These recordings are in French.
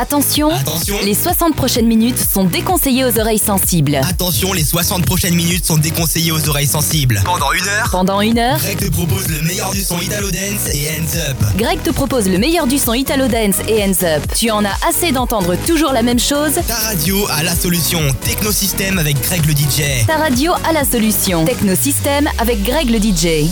Attention, les 60 prochaines minutes sont déconseillées aux oreilles sensibles. Attention, les 60 prochaines minutes sont déconseillées aux oreilles sensibles. Pendant une heure, pendant une heure, Greg te propose le meilleur du son Italo Dance et Hands Up. Greg te propose le meilleur du son Italo Dance et Hands Up. Tu en as assez d'entendre toujours la même chose? Ta radio a la solution. Technosystème avec Greg le DJ. Ta radio a la solution. Technosystème avec Greg le DJ.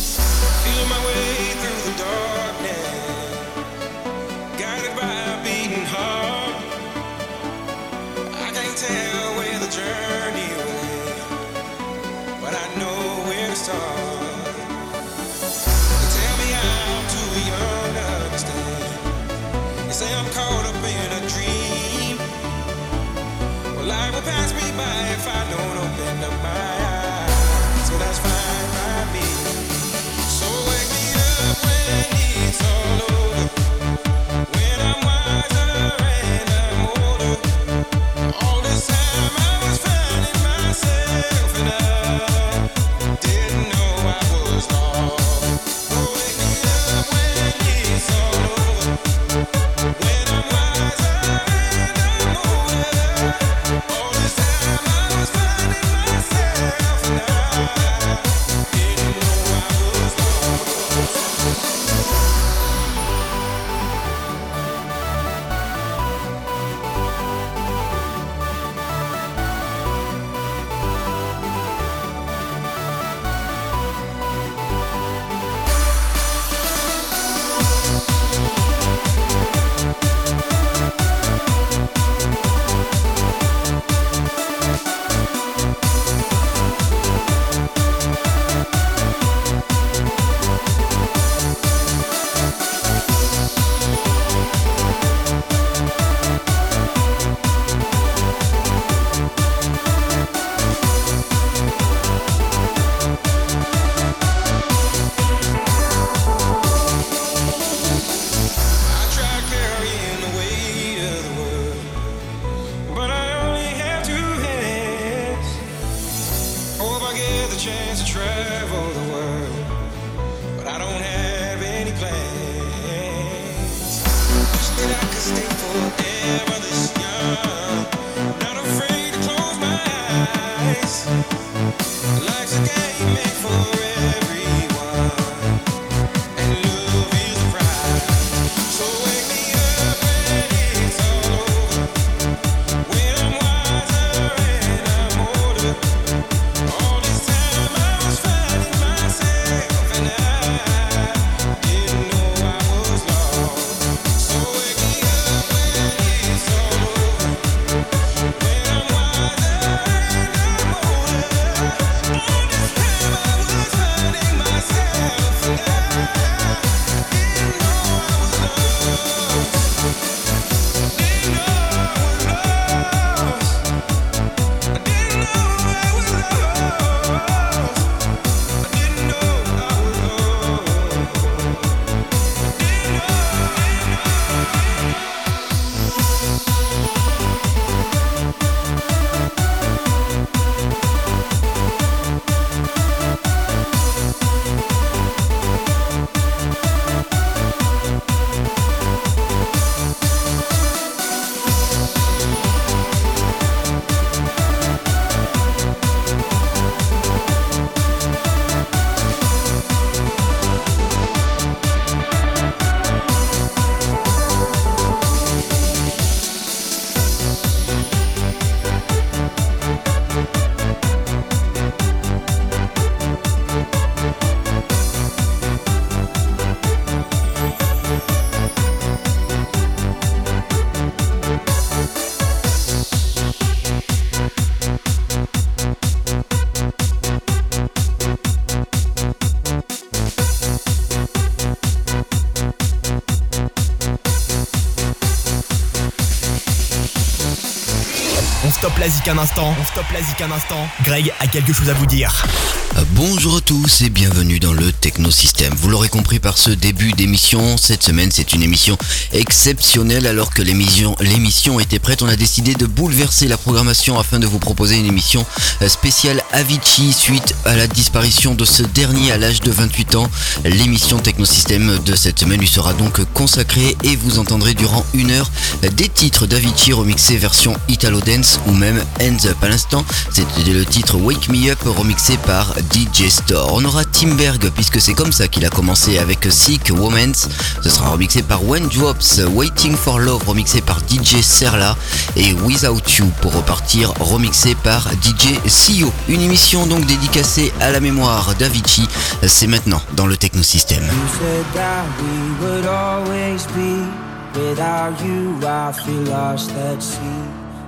la un instant. On stoppe la zik un instant. Greg a quelque chose à vous dire. Bonjour à tous et bienvenue dans le Technosystème. Vous l'aurez compris par ce début d'émission, cette semaine c'est une émission exceptionnelle alors que l'émission, était prête. On a décidé de bouleverser la programmation afin de vous proposer une émission spéciale Avicii suite à la disparition de ce dernier à l'âge de 28 ans. L'émission Technosystème de cette semaine lui sera donc consacrée et vous entendrez durant une heure des titres d'Avicii remixés version Italo Dance ou même Hands Up. À l'instant, c'était le titre Wake Me Up remixé par DJ Store. On aura Timberg puisque c'est comme ça qu'il a commencé avec Sick Womans. Ce sera remixé par When Drops, Waiting for Love remixé par DJ Serla et Without You pour repartir remixé par DJ Sio. Une émission donc dédicacée à la mémoire d'Avicii. C'est maintenant dans le Technosystème. Without.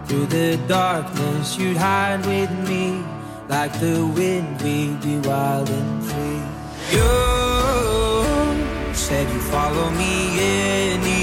Through the darkness, you'd hide with me. Like the wind, we'd be wild and free. You said you'd follow me anywhere.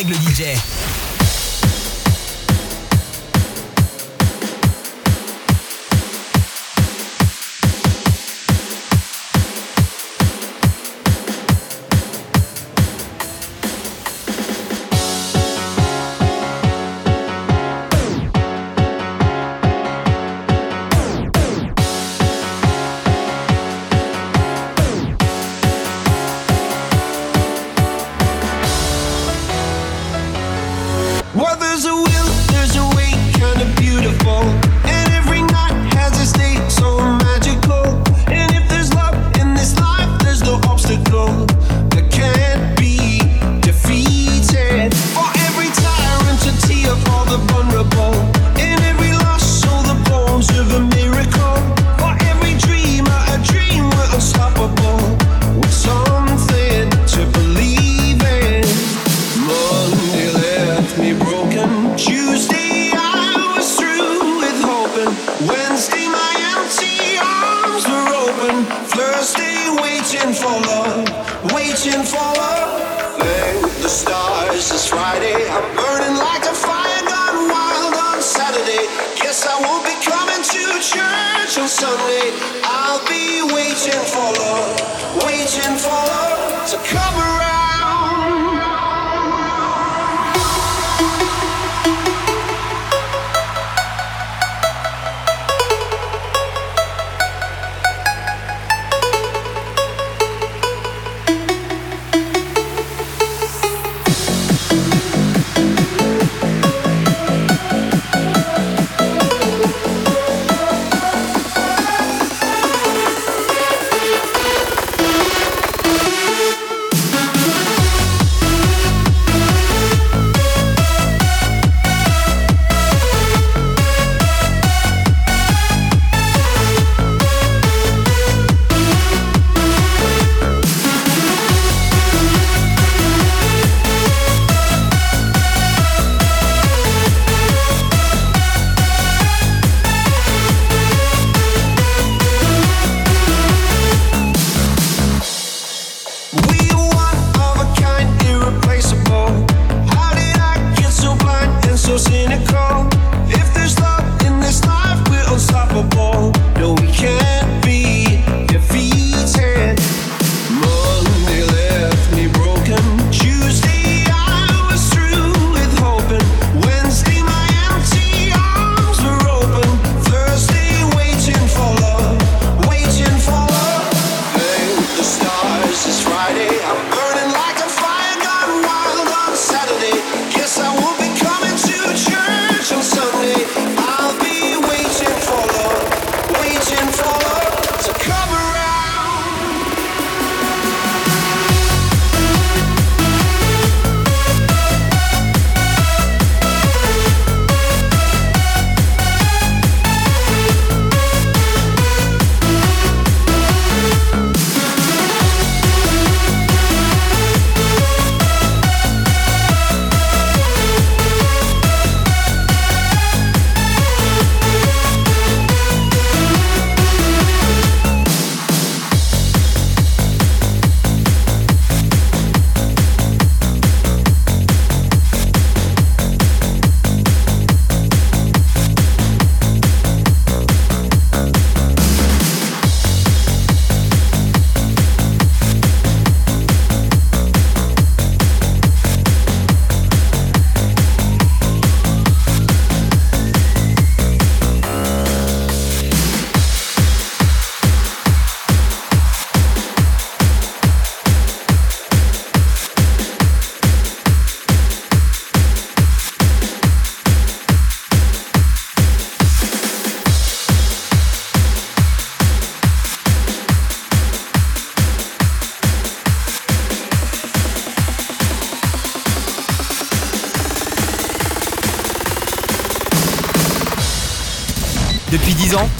Avec Greg le DJ.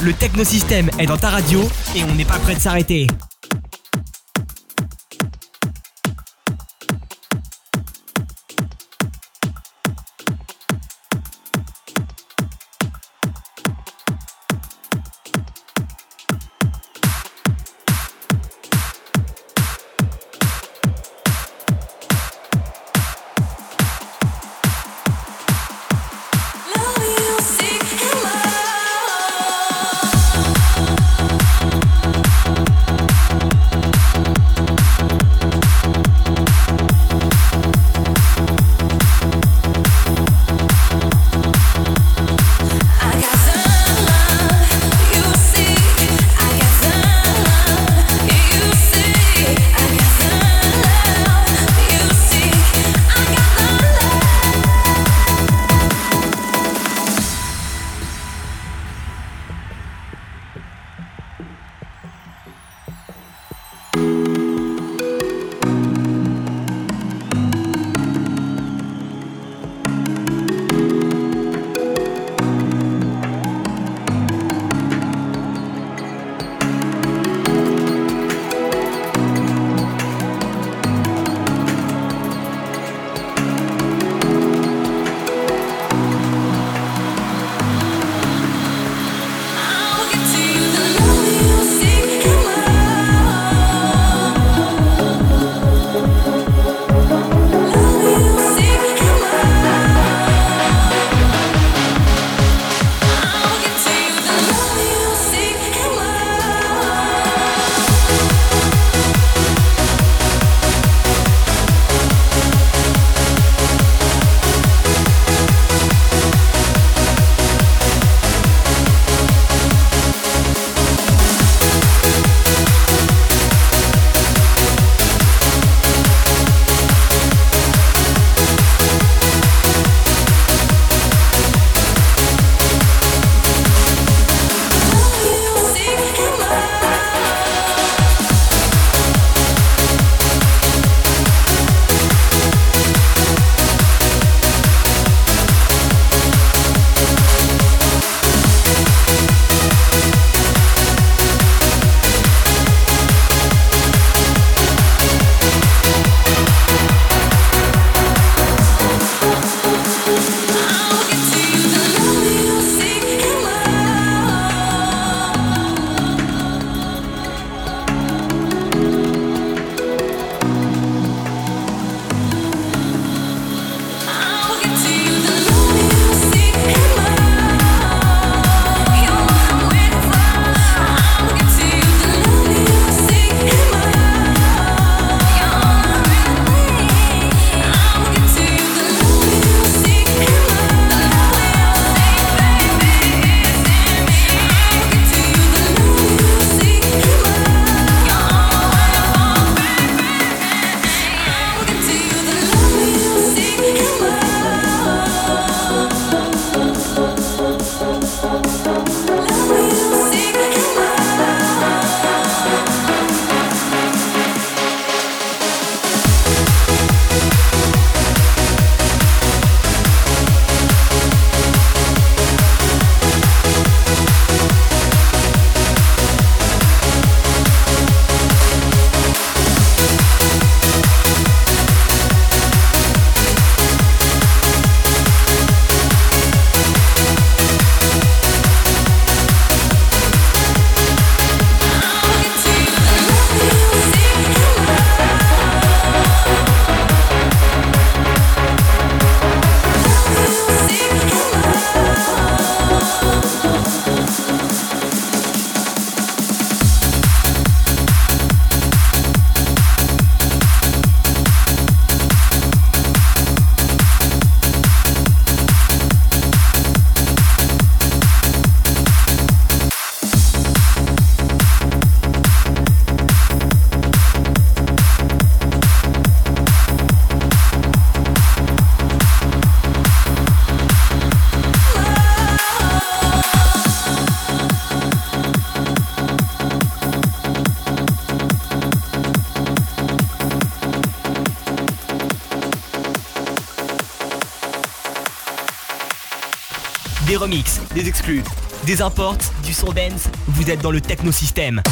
Le technosystème est dans ta radio et on n'est pas prêt de s'arrêter. remix, des exclus, des imports, du son dance, vous êtes dans le technosystème.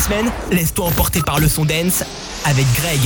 Semaines, laisse-toi emporter par le son dance avec Greg.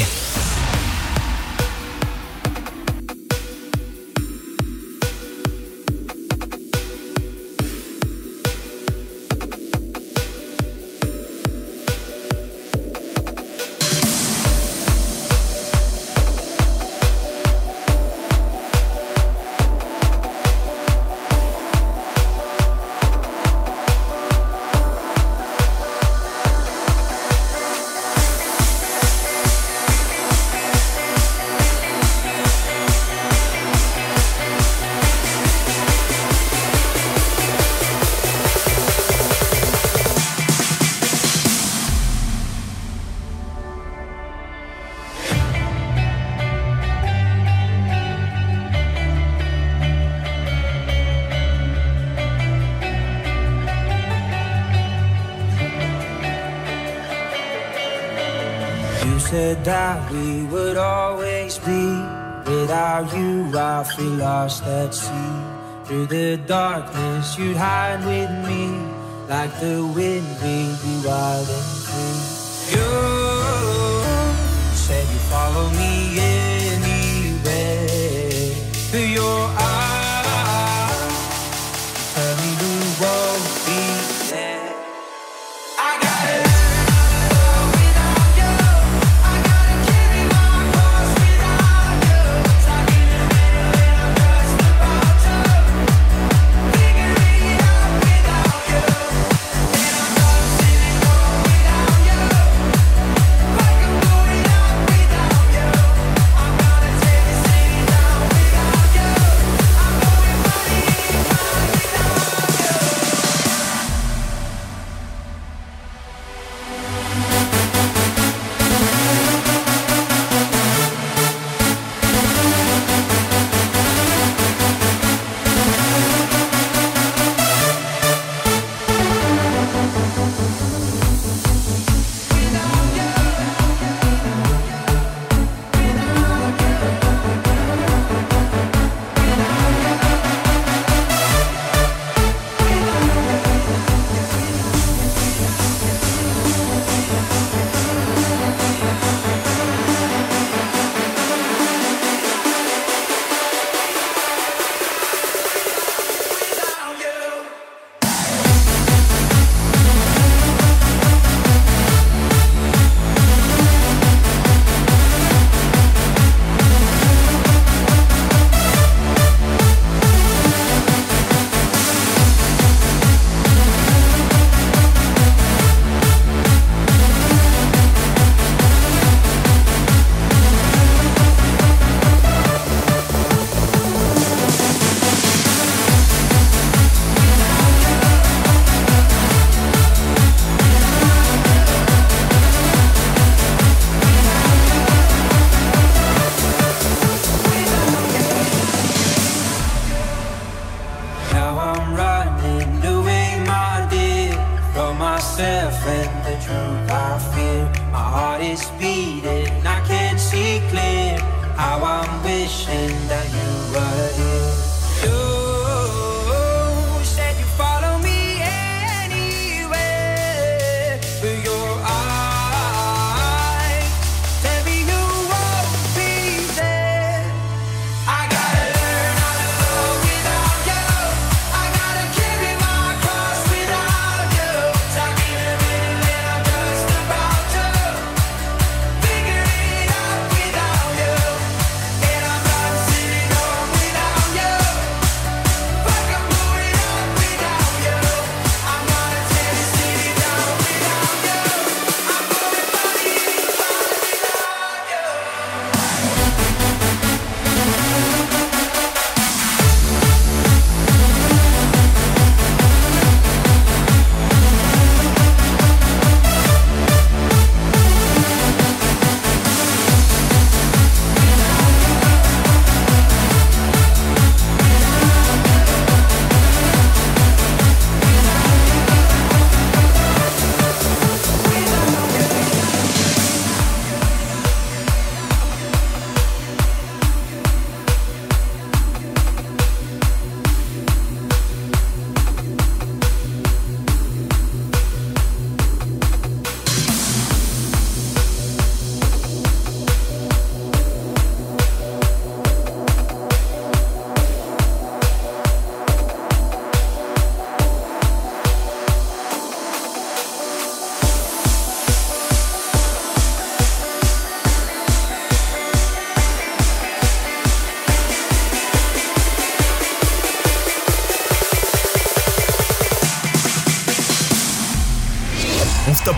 Feel lost at sea. Through the darkness, you'd hide with me. Like the wind, we'd be wild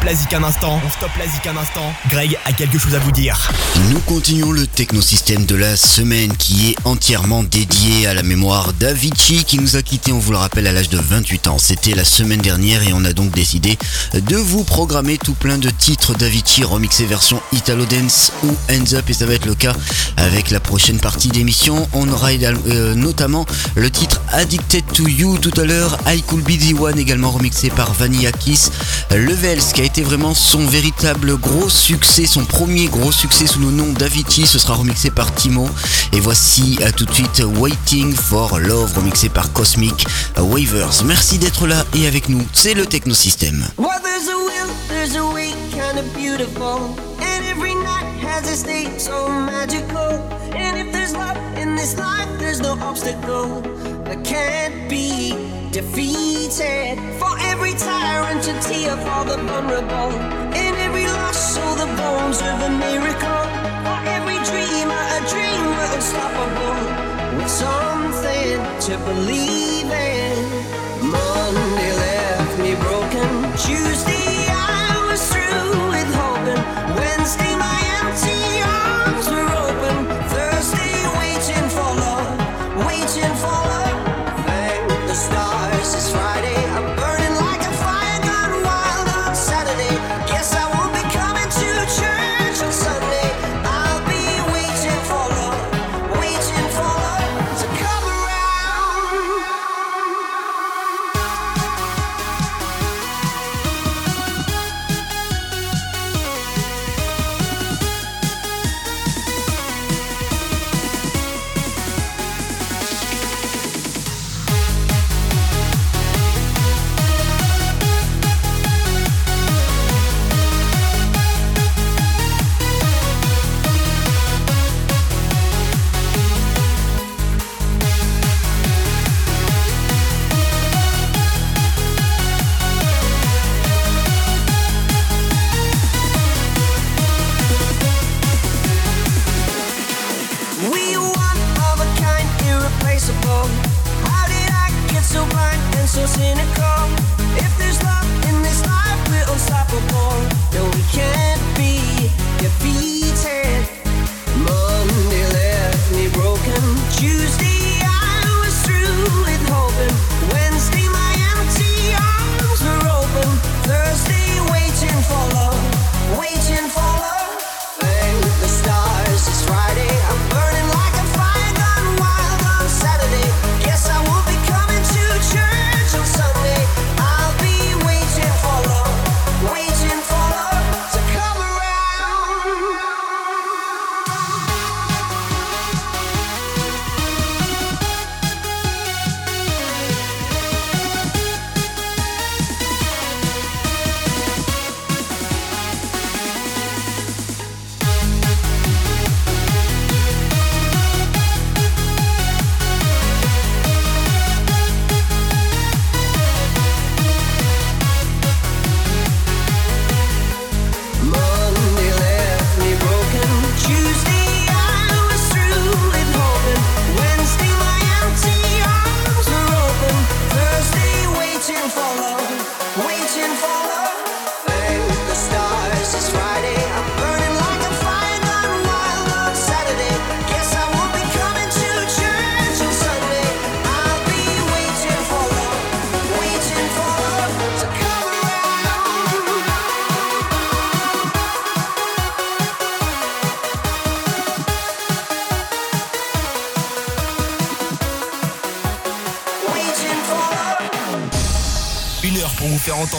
la zik un instant. On stoppe la un instant. Greg a quelque chose à vous dire. Nous continuons le technosystème de la semaine qui est entièrement dédié à la mémoire d'Avicii qui nous a quitté, on vous le rappelle, à l'âge de 28 ans. C'était la semaine dernière et on a donc décidé de vous programmer tout plein de titres d'Avicii remixés version Italo Dance ou Hands Up et ça va être le cas avec la prochaine partie d'émission. On aura euh, notamment le titre Addicted to You tout à l'heure, I Could Be The One également remixé par Vanilla Kiss, Levels a été vraiment son véritable gros succès, son premier gros succès sous le nom d'Avicii, ce sera remixé par Timo. Et voici à tout de suite Waiting for Love remixé par Cosmic Wavers. Merci d'être là et avec nous, c'est le Technosystème. Well, that can't be defeated. For every tyrant, a tear for the vulnerable. In every loss, so the bones of a miracle. For every dreamer, a dream we're unstoppable. With something to believe in. Monday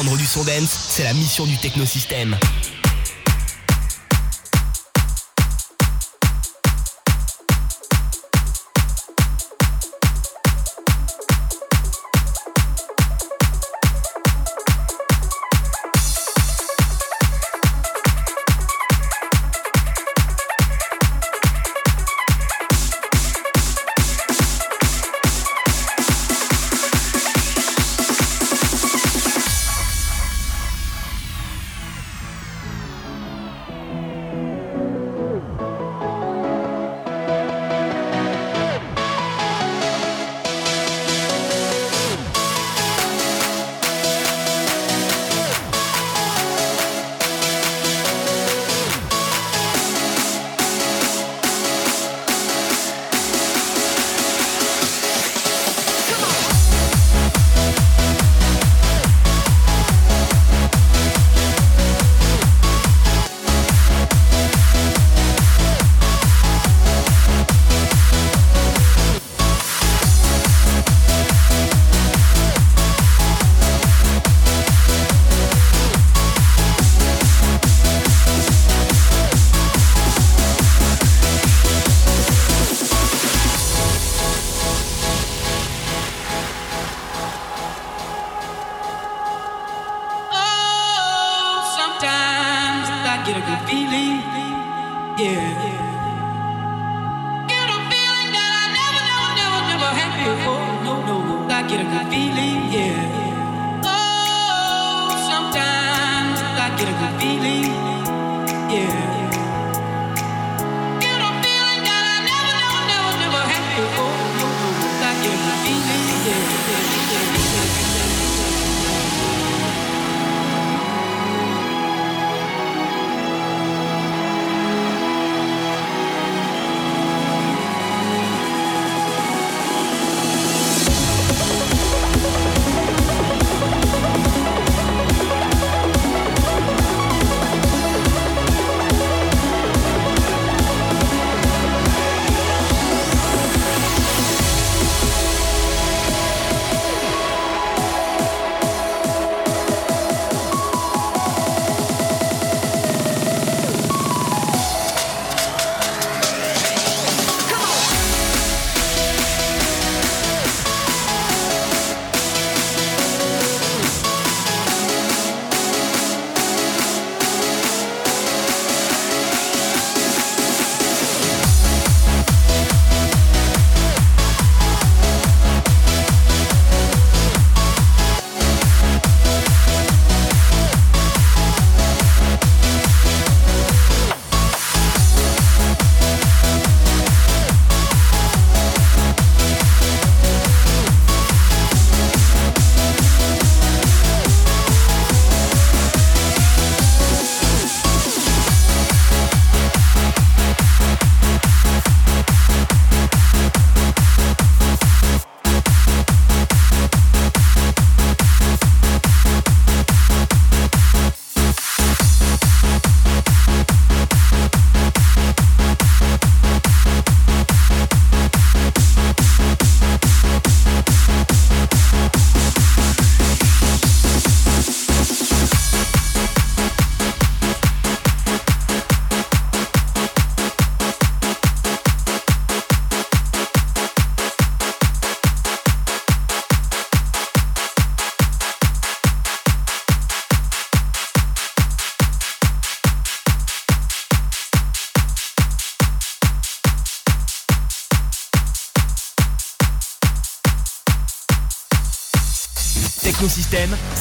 du son dance, c'est la mission du technosystème.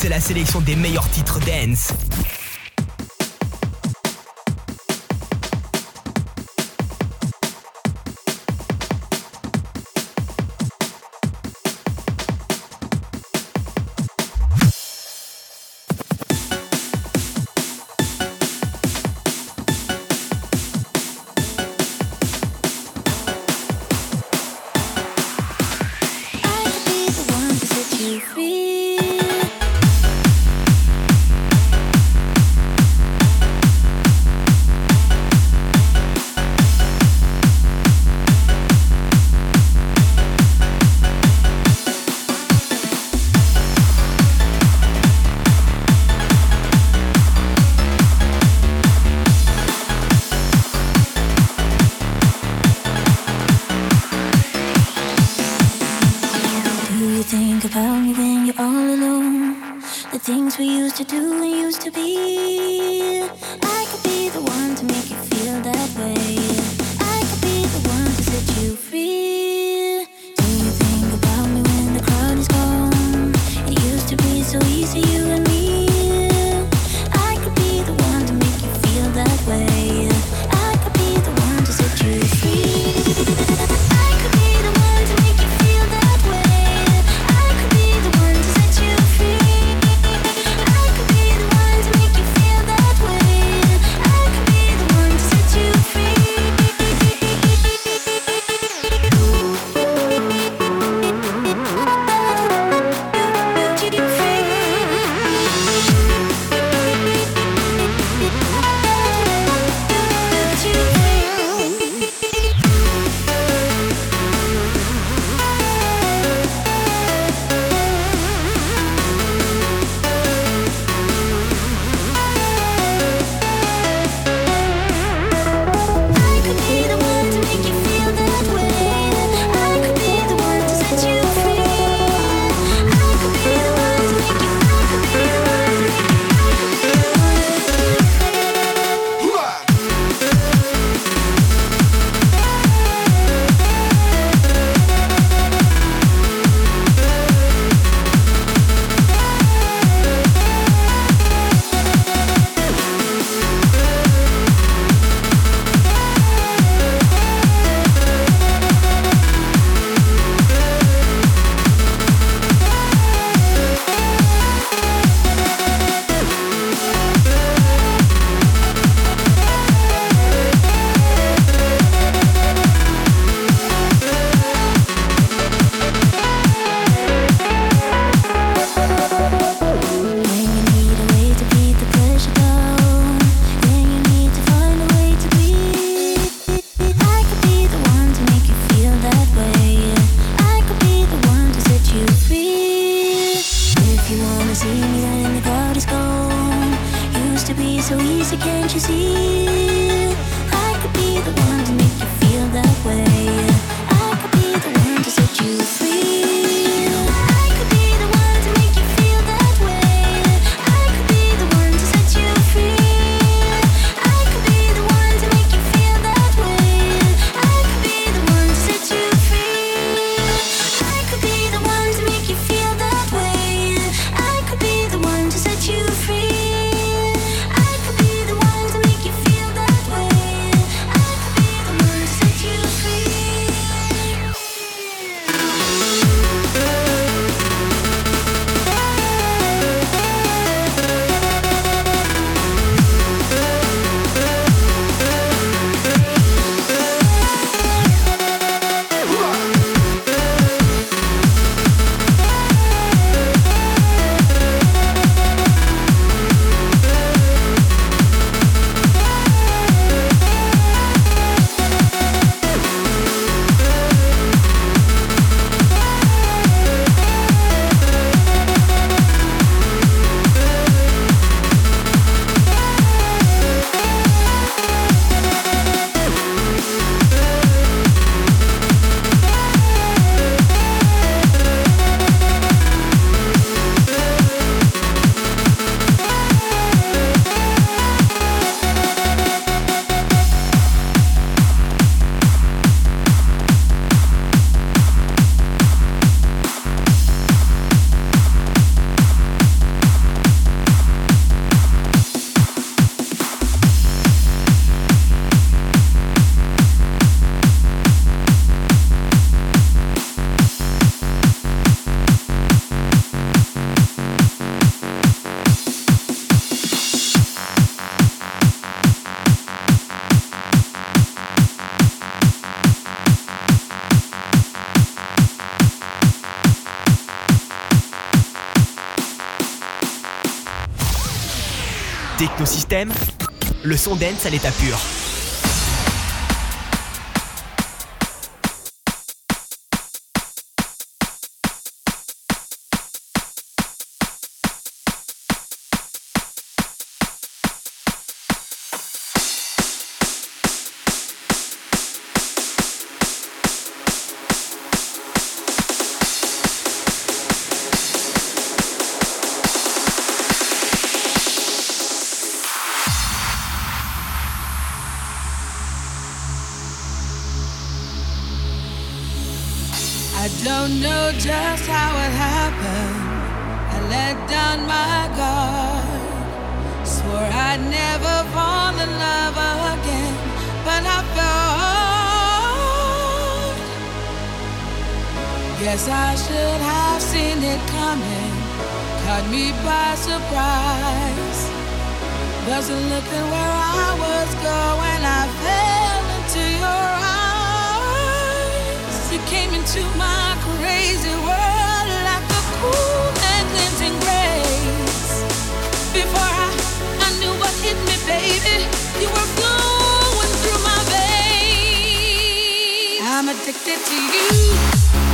c'est la sélection des meilleurs titres dance. to do and used to be. le son dance à l'état pur. on my guard. Swore I'd never fall in love again, but I fell. Guess I should have seen it coming. Caught me by surprise. Wasn't looking where I was going. I fell into your arms. You came into my crazy world. I'm addicted to you.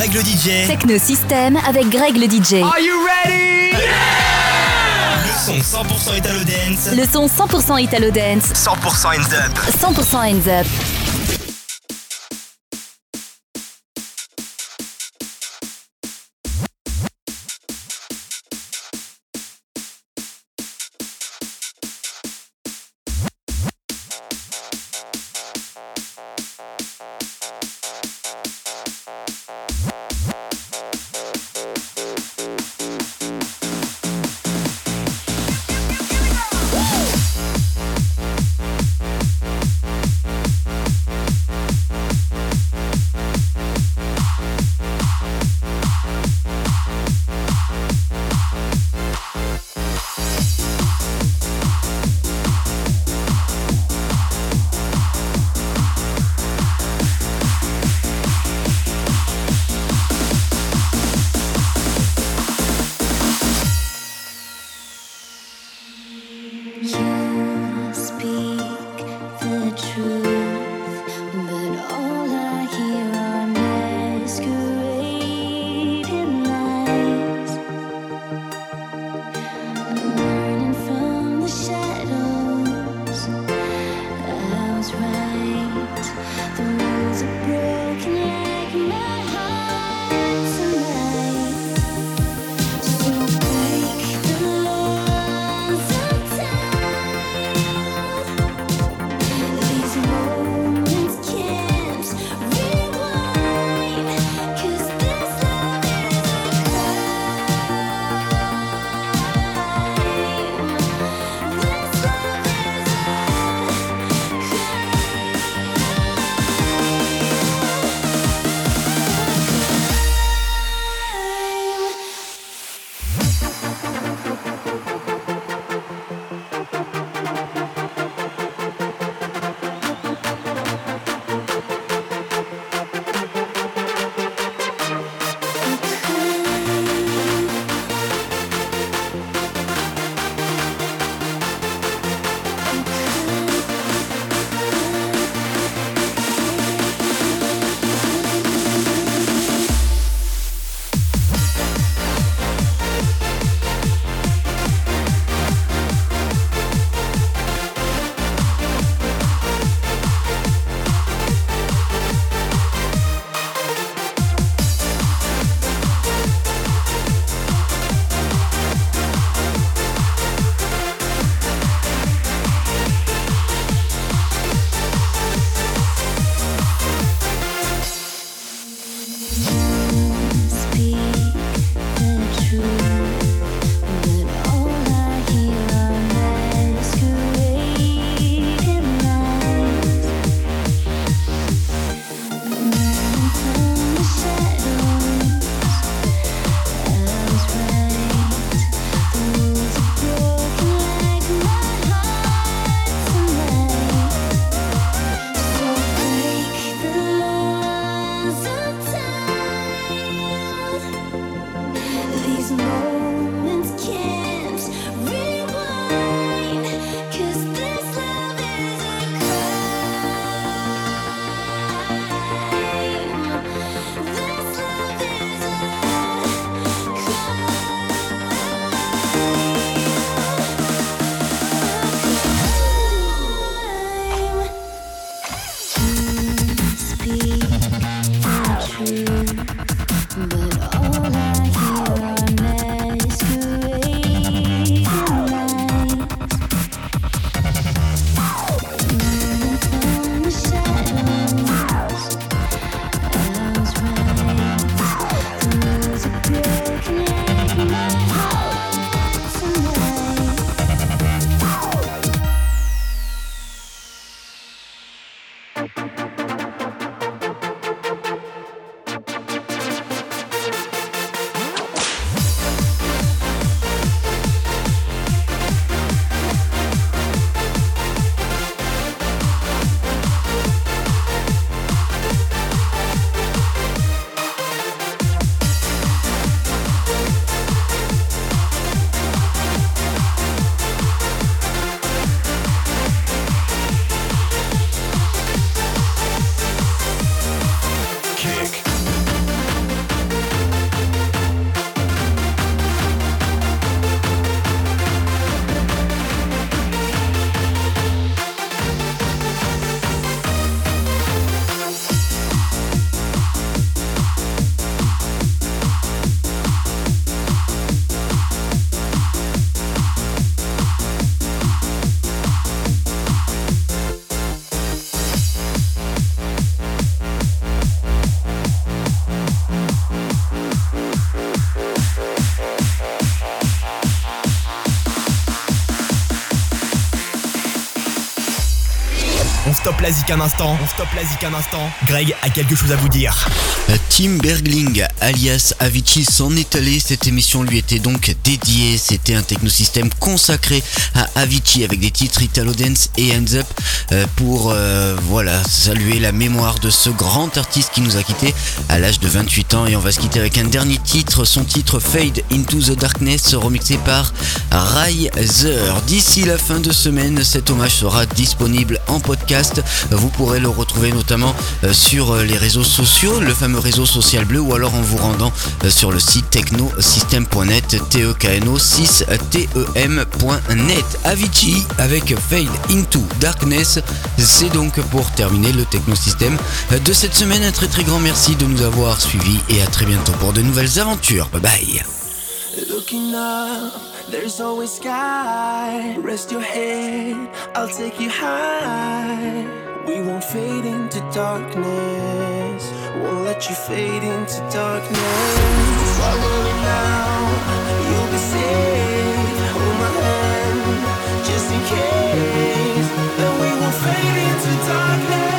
Greg le DJ. Techno System avec Greg le DJ. Are you ready? Le son 100% Italo Dance. Le son 100% Italo Dance. 100% Hands Up. 100% Hands Up. Un instant. On stoppe la zik un instant. Greg a quelque chose à vous dire. Tim Bergling, alias Avicii, s'en est allé. Cette émission lui était donc dédiée. C'était un technosystème consacré à Avicii avec des titres Italo Dance et Hands Up euh, pour euh, voilà saluer la mémoire de ce grand artiste qui nous a quitté à l'âge de 28 ans. Et on va se quitter avec un dernier titre, son titre Fade Into the Darkness, remixé par Riser. D'ici la fin de semaine, cet hommage sera disponible en podcast. Vous pourrez le retrouver notamment euh, sur euh, les réseaux sociaux, le fameux réseau social bleu, ou alors en vous rendant euh, sur le site technosystem.net, tekno 6tem.net. Avicii avec Fade Into Darkness. C'est donc pour terminer le technosystème de cette semaine. Un très très grand merci de nous avoir suivis et à très bientôt pour de nouvelles aventures. Bye bye. Rest your head, into darkness. Won't let you fade into darkness. Follow me now, you'll be safe. Hold my hand, just in case. Then we won't fade into darkness.